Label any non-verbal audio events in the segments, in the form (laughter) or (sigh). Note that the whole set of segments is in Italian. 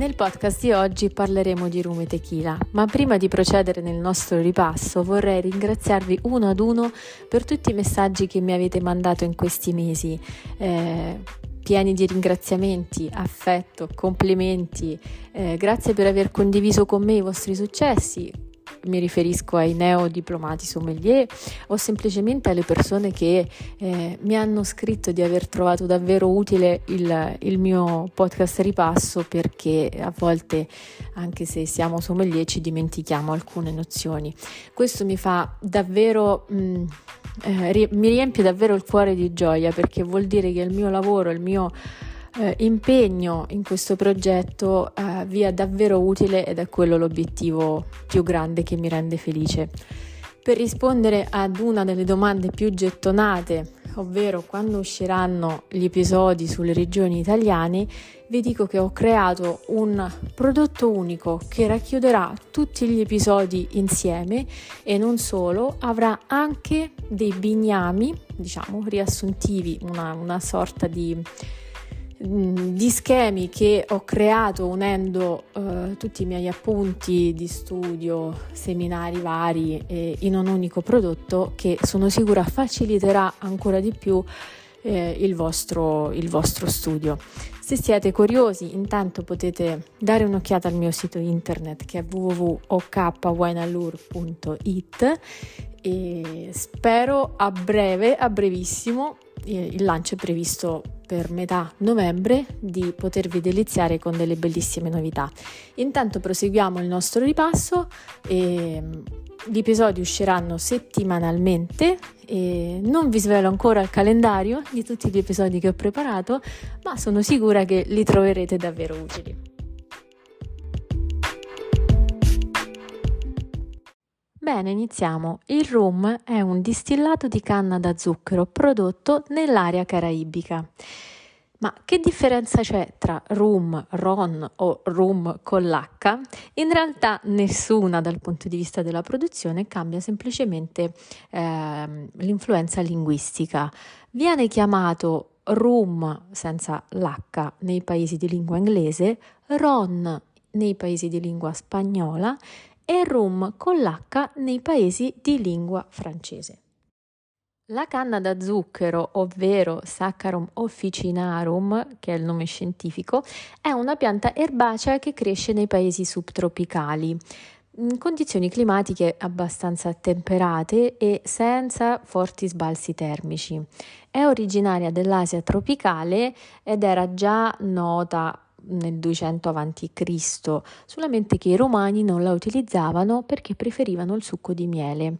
Nel podcast di oggi parleremo di rum e tequila, ma prima di procedere nel nostro ripasso vorrei ringraziarvi uno ad uno per tutti i messaggi che mi avete mandato in questi mesi. Eh, pieni di ringraziamenti, affetto, complimenti. Eh, grazie per aver condiviso con me i vostri successi, mi riferisco ai neodiplomati sommelier o semplicemente alle persone che eh, mi hanno scritto di aver trovato davvero utile il, il, mio podcast ripasso perché a volte anche se siamo sommelier ci dimentichiamo alcune nozioni. Questo mi fa davvero... Mh, mm, eh, mi riempie davvero il cuore di gioia perché vuol dire che il mio lavoro, il mio eh, impegno in questo progetto eh, vi è davvero utile ed è quello l'obiettivo più grande che mi rende felice. Per rispondere ad una delle domande più gettonate, ovvero quando usciranno gli episodi sulle regioni italiane, vi dico che ho creato un prodotto unico che racchiuderà tutti gli episodi insieme e non solo, avrà anche dei bignami, diciamo, riassuntivi, una, una sorta di di schemi che ho creato unendo uh, tutti i miei appunti di studio, seminari vari eh, in un unico prodotto che sono sicura faciliterà ancora di più eh, il, vostro, il vostro studio. Se siete curiosi, intanto potete dare un'occhiata al mio sito internet che è www.okwineallure.it e spero a breve, a brevissimo, il lancio è previsto per metà novembre di potervi deliziare con delle bellissime novità. Intanto proseguiamo il nostro ripasso e mm, gli episodi usciranno settimanalmente e non vi svelo ancora il calendario di tutti gli episodi che ho preparato, ma sono sicura che li troverete davvero utili. Bene, iniziamo. Il rum è un distillato di canna da zucchero prodotto nell'area caraibica. Ma che differenza c'è tra rum, ron o rum con l'H? In realtà nessuna dal punto di vista della produzione, cambia semplicemente eh, l'influenza linguistica. Viene chiamato rum senza l'H nei paesi di lingua inglese, ron nei paesi di lingua spagnola e rum con l'H nei paesi di lingua francese. La canna da zucchero, ovvero Saccharum officinarum, che è il nome scientifico, è una pianta erbacea che cresce nei paesi subtropicali, in condizioni climatiche abbastanza temperate e senza forti sbalzi termici. È originaria dell'Asia tropicale ed era già nota nel 200 a.C., solamente che i romani non la utilizzavano perché preferivano il succo di miele.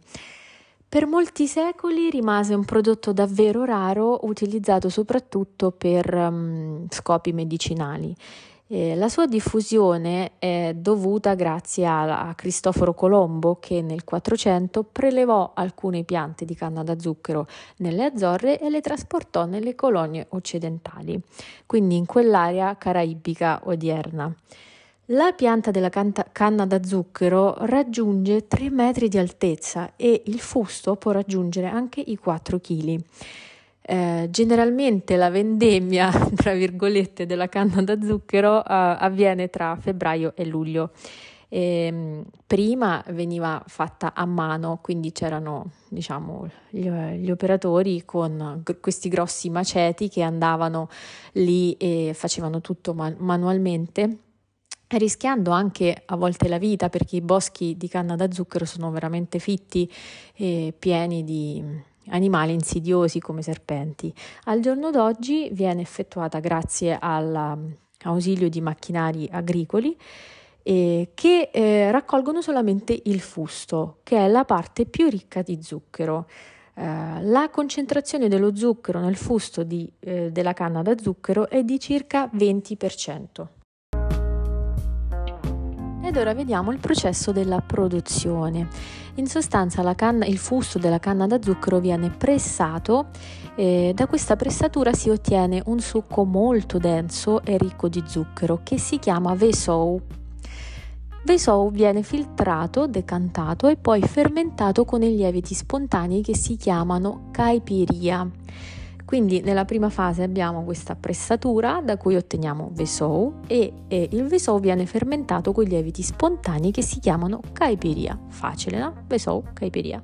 Per molti secoli rimase un prodotto davvero raro, utilizzato soprattutto per um, scopi medicinali. Eh, la sua diffusione è dovuta grazie a, a, Cristoforo Colombo che nel 400 prelevò alcune piante di canna da zucchero nelle Azzorre e le trasportò nelle colonie occidentali, quindi in quell'area caraibica odierna. La pianta della canna da zucchero raggiunge 3 metri di altezza e il fusto può raggiungere anche i 4 kg. Eh, generalmente la vendemmia, (laughs) tra virgolette, della canna da zucchero eh, avviene tra febbraio e luglio. E, ehm, prima veniva fatta a mano, quindi c'erano diciamo, gli, gli operatori con g- questi grossi maceti che andavano lì e facevano tutto man- manualmente rischiando anche a volte la vita perché i boschi di canna da zucchero sono veramente fitti e pieni di animali insidiosi come serpenti. Al giorno d'oggi viene effettuata grazie all'ausilio di macchinari agricoli eh, che eh, raccolgono solamente il fusto, che è la parte più ricca di zucchero. Uh, la concentrazione dello zucchero nel fusto di, eh, della canna da zucchero è di circa 20%. Ed ora vediamo il processo della produzione. In sostanza canna, il fusto della canna da zucchero viene pressato e da questa pressatura si ottiene un succo molto denso e ricco di zucchero che si chiama Vesou. Vesou viene filtrato, decantato e poi fermentato con i lieviti spontanei che si chiamano caipiria. Quindi nella prima fase abbiamo questa pressatura da cui otteniamo Vesou e, e il Vesou viene fermentato con lieviti spontanei che si chiamano caipiria. Facile, no? Vesou, caipiria.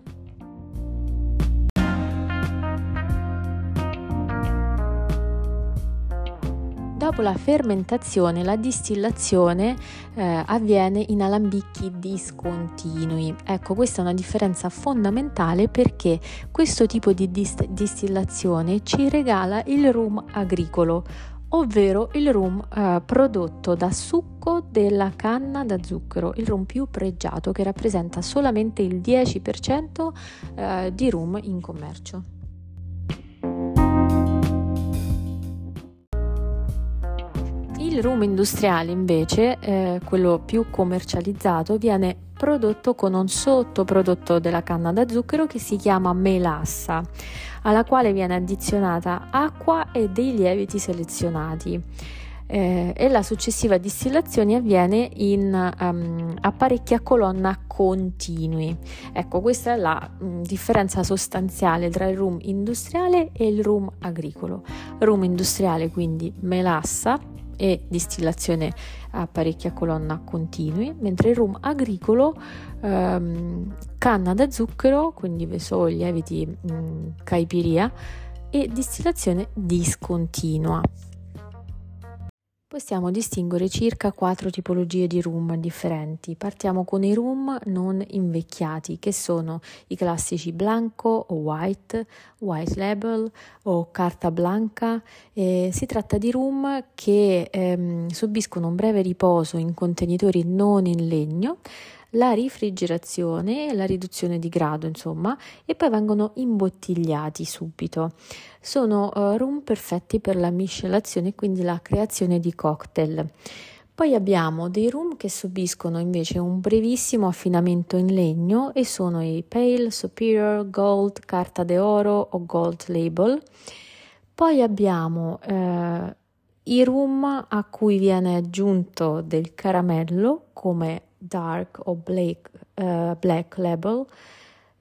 Dopo la fermentazione, la distillazione eh, avviene in alambicchi discontinui. Ecco, questa è una differenza fondamentale perché questo tipo di dist- distillazione ci regala il rum agricolo, ovvero il rum eh, prodotto da succo della canna da zucchero, il rum più pregiato che rappresenta solamente il 10% eh, di rum in commercio. Il rum industriale invece, eh, quello più commercializzato, viene prodotto con un sottoprodotto della canna da zucchero che si chiama melassa, alla quale viene addizionata acqua e dei lieviti selezionati. Eh, e la successiva distillazione avviene in um, apparecchi a colonna continui. Ecco, questa è la um, differenza sostanziale tra il rum industriale e il rum agricolo. Rum industriale quindi melassa e distillazione a parecchia colonna continui, mentre il rum agricolo, ehm, canna da zucchero, quindi vesò, lieviti, mh, mm, caipiria e distillazione discontinua. Possiamo distinguere circa quattro tipologie di rum differenti. Partiamo con i rum non invecchiati, che sono i classici blanco o white, white label o carta blanca. Eh, si tratta di rum che ehm, subiscono un breve riposo in contenitori non in legno la rifrigerazione, la riduzione di grado, insomma, e poi vengono imbottigliati subito. Sono uh, rum perfetti per la miscelazione e quindi la creazione di cocktail. Poi abbiamo dei rum che subiscono invece un brevissimo affinamento in legno e sono i Pale, Superior, Gold, Carta d'Oro o Gold Label. Poi abbiamo eh, i rum a cui viene aggiunto del caramello come dark o black, uh, black label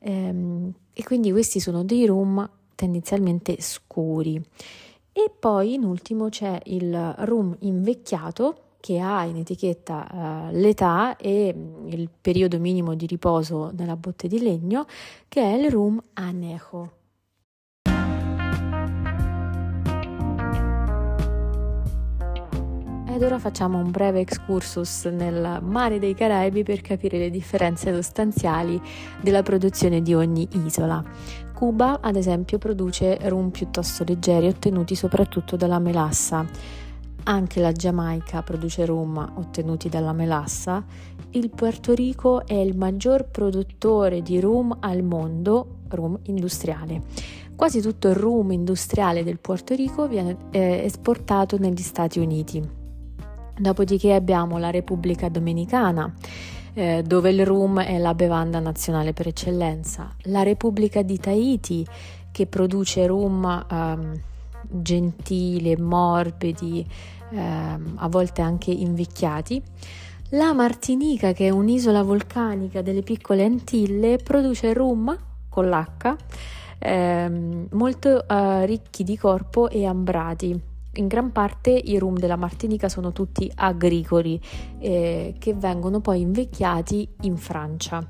um, e quindi questi sono dei rum tendenzialmente scuri. E poi in ultimo c'è il rum invecchiato che ha in etichetta uh, l'età e mm, il periodo minimo di riposo nella botte di legno, che è il rum anejo. Ed ora facciamo un breve excursus nel mare dei Caraibi per capire le differenze sostanziali della produzione di ogni isola. Cuba, ad esempio, produce rum piuttosto leggeri ottenuti soprattutto dalla melassa. Anche la Giamaica produce rum ottenuti dalla melassa. Il Puerto Rico è il maggior produttore di rum al mondo, rum industriale. Quasi tutto il rum industriale del Puerto Rico viene eh, esportato negli Stati Uniti. Dopodiché abbiamo la Repubblica Dominicana, eh, dove il rum è la bevanda nazionale per eccellenza, la Repubblica di Tahiti, che produce rum ehm, gentili morbidi, ehm, a volte anche invecchiati. La Martinica, che è un'isola vulcanica delle piccole Antille, produce rum con l'H ehm, molto eh, ricchi di corpo e ambrati in gran parte i rum della Martinica sono tutti agricoli eh, che vengono poi invecchiati in Francia.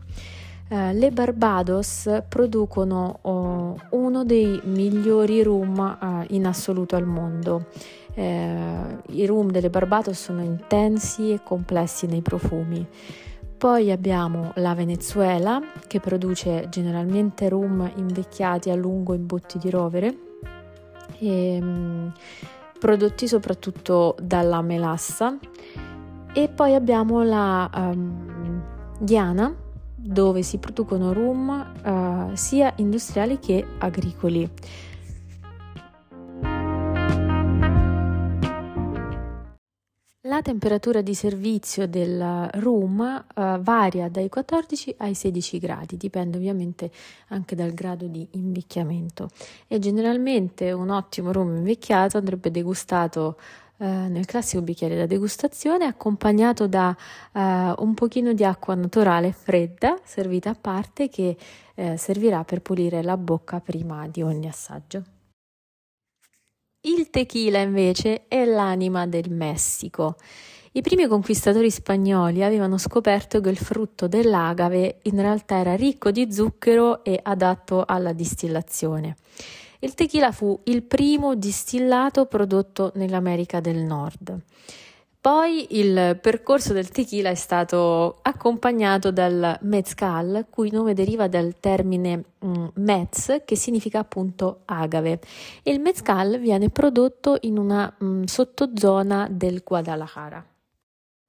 Eh, le Barbados producono oh, uno dei migliori rum eh, in assoluto al mondo. Eh, I rum delle Barbados sono intensi e complessi nei profumi. Poi abbiamo la Venezuela che produce generalmente rum invecchiati a lungo in botti di rovere. E, ehm, prodotti soprattutto dalla melassa e poi abbiamo la um, Ghiana dove si producono rum uh, sia industriali che agricoli. La temperatura di servizio del room uh, varia dai 14 ai 16 gradi, dipende ovviamente anche dal grado di invecchiamento e generalmente un ottimo room invecchiato andrebbe degustato uh, nel classico bicchiere da degustazione accompagnato da uh, un pochino di acqua naturale fredda servita a parte che servirà per pulire la bocca prima di ogni assaggio. Il tequila invece è l'anima del Messico. I primi conquistatori spagnoli avevano scoperto che il frutto dell'agave in realtà era ricco di zucchero e adatto alla distillazione. Il tequila fu il primo distillato prodotto nell'America del Nord. Poi il percorso del tequila è stato accompagnato dal mezcal, cui nome deriva dal termine mm, mez, che significa appunto agave. E il mezcal viene prodotto in una mm, sottozona del Guadalajara.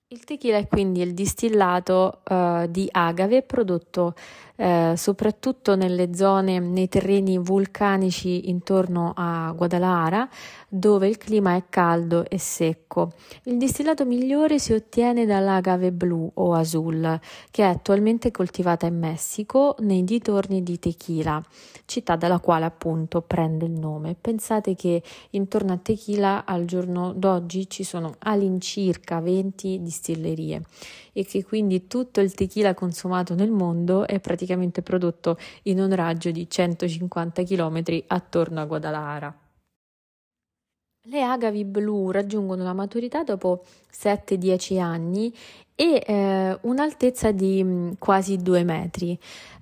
Il tequila è quindi il distillato uh, di agave prodotto uh, soprattutto nelle zone, nei terreni vulcanici intorno a Guadalajara, dove il clima è caldo e secco. Il distillato migliore si ottiene dall'agave blu o azul, che è attualmente coltivata in Messico nei dintorni di Tequila, città dalla quale appunto prende il nome. Pensate che intorno a Tequila al giorno d'oggi ci sono all'incirca 20 distillerie e che quindi tutto il tequila consumato nel mondo è praticamente prodotto in un raggio di 150 km attorno a Guadalajara. Le agavi blu raggiungono la maturità dopo 7-10 anni e eh, un'altezza di mm, quasi 2 metri.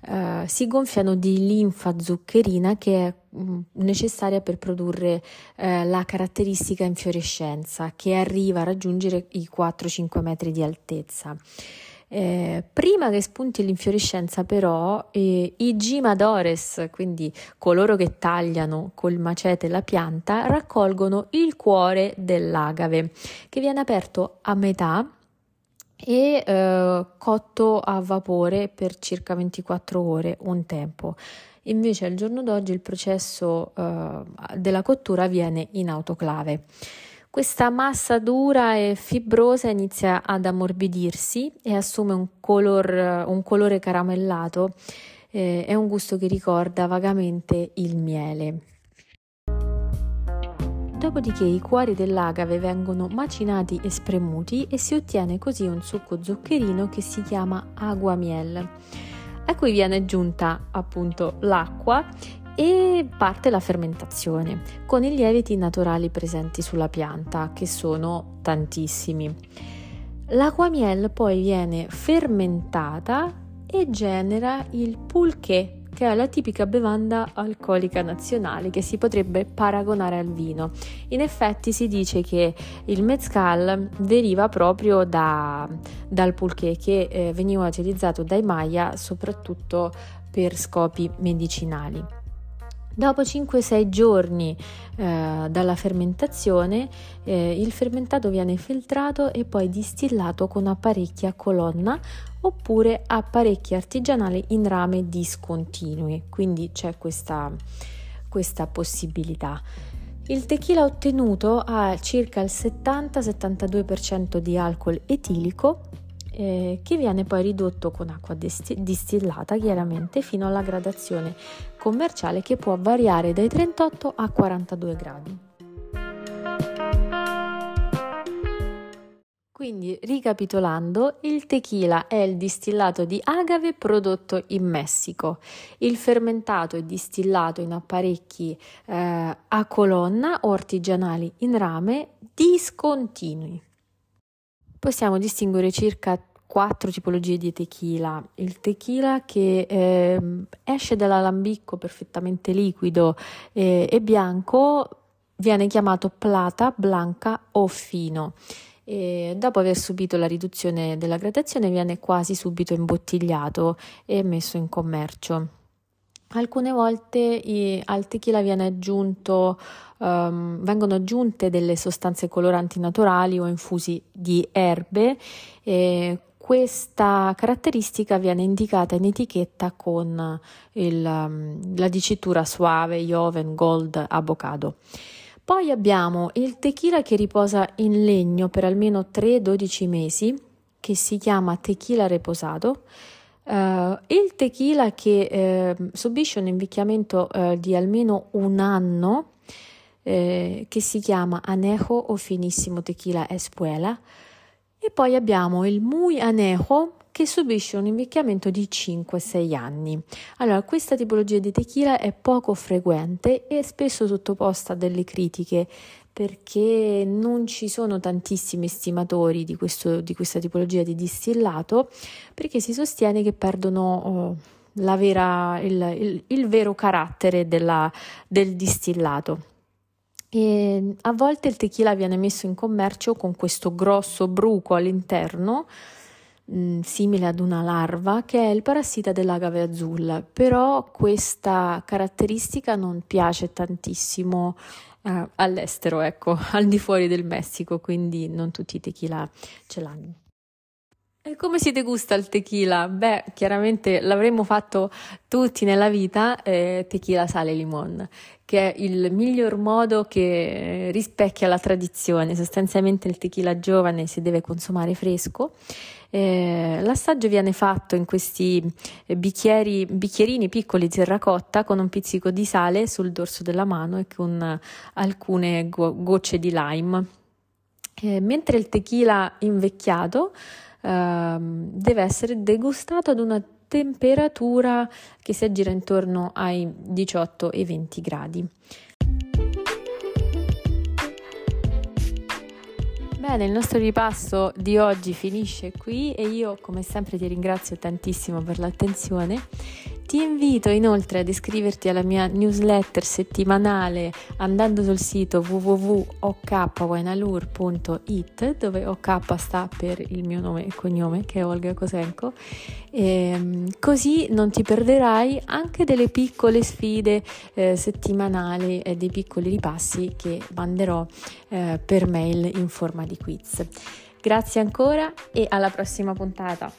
Eh, si gonfiano di linfa zuccherina che è mm, necessaria per produrre eh, la caratteristica infiorescenza che arriva a raggiungere i 4-5 metri di altezza. Eh, prima che spunti l'infiorescenza, però, eh, i gimadores, quindi coloro che tagliano col macete la pianta, raccolgono il cuore dell'agave che viene aperto a metà e eh, cotto a vapore per circa 24 ore un tempo. Invece al giorno d'oggi il processo eh, della cottura avviene in autoclave. Questa massa dura e fibrosa inizia ad ammorbidirsi e assume un, color, un colore caramellato eh, e un gusto che ricorda vagamente il miele. Dopodiché i cuori dell'agave vengono macinati e spremuti e si ottiene così un succo zuccherino che si chiama aguamiel, a cui viene aggiunta appunto l'acqua e parte la fermentazione con i lieviti naturali presenti sulla pianta, che sono tantissimi. L'acquamiel poi viene fermentata e genera il pulché, che è la tipica bevanda alcolica nazionale che si potrebbe paragonare al vino. In effetti si dice che il mezcal deriva proprio da, dal pulché che eh, veniva utilizzato dai Maya soprattutto per scopi medicinali. Dopo 5-6 giorni eh, dalla fermentazione, eh, il fermentato viene filtrato e poi distillato con apparecchi a colonna oppure apparecchi artigianali in rame discontinui, quindi c'è questa, questa possibilità. Il tequila ottenuto ha circa il 70-72% di alcol etilico eh, che viene poi ridotto con acqua distillata chiaramente fino alla gradazione commerciale che può variare dai 38 a 42 gradi. Quindi, ricapitolando, il tequila è il distillato di agave prodotto in Messico. Il fermentato è distillato in apparecchi eh, a colonna o artigianali in rame discontinui. Possiamo distinguere circa quattro tipologie di tequila. Il tequila che eh, esce dall'alambicco perfettamente liquido eh, e bianco viene chiamato plata, blanca o fino. E dopo aver subito la riduzione della gradazione viene quasi subito imbottigliato e messo in commercio. Alcune volte i, al tequila aggiunto, um, vengono aggiunte delle sostanze coloranti naturali o infusi di erbe e questa caratteristica viene indicata in etichetta con il, um, la dicitura suave, Joven, Gold, Avocado. Poi abbiamo il tequila che riposa in legno per almeno 3-12 mesi, che si chiama tequila reposato Uh, il tequila che eh, subisce un invecchiamento eh, di almeno un anno, eh, che si chiama Anejo o Finissimo Tequila Espuela, e poi abbiamo il Muy Anejo, che subisce un invecchiamento di 5-6 anni. Allora, questa tipologia di tequila è poco frequente e spesso sottoposta a delle critiche perché non ci sono tantissimi estimatori di, questo, di questa tipologia di distillato perché si sostiene che perdono oh, vera, il, il, il, vero carattere della, del distillato. E a volte il tequila viene messo in commercio con questo grosso bruco all'interno mm, simile ad una larva che è il parassita dell'agave azzurra però questa caratteristica non piace tantissimo uh, all'estero, ecco, (laughs) al di fuori del Messico, quindi non tutti i tequila ce l'hanno. E come si degusta il tequila? Beh, chiaramente l'avremmo fatto tutti nella vita, eh, tequila, sale e limon, che è il miglior modo che rispecchia la tradizione. Sostanzialmente il tequila giovane si deve consumare fresco eh, l'assaggio viene fatto in questi eh, bicchieri, bicchierini piccoli terracotta con un pizzico di sale sul dorso della mano e con alcune go- gocce di lime. Eh, mentre il tequila invecchiato eh, deve essere degustato ad una temperatura che si aggira intorno ai 18 e 20 gradi. Bene, il nostro ripasso di oggi finisce qui e io come sempre ti ringrazio tantissimo per l'attenzione ti invito inoltre ad iscriverti alla mia newsletter settimanale andando sul sito www.okwainalur.it dove OK sta per il mio nome e cognome che è Olga Kosenko e, ehm, così non ti perderai anche delle piccole sfide eh, settimanali e dei piccoli ripassi che manderò eh, per mail in forma di quiz. Grazie ancora e alla prossima puntata.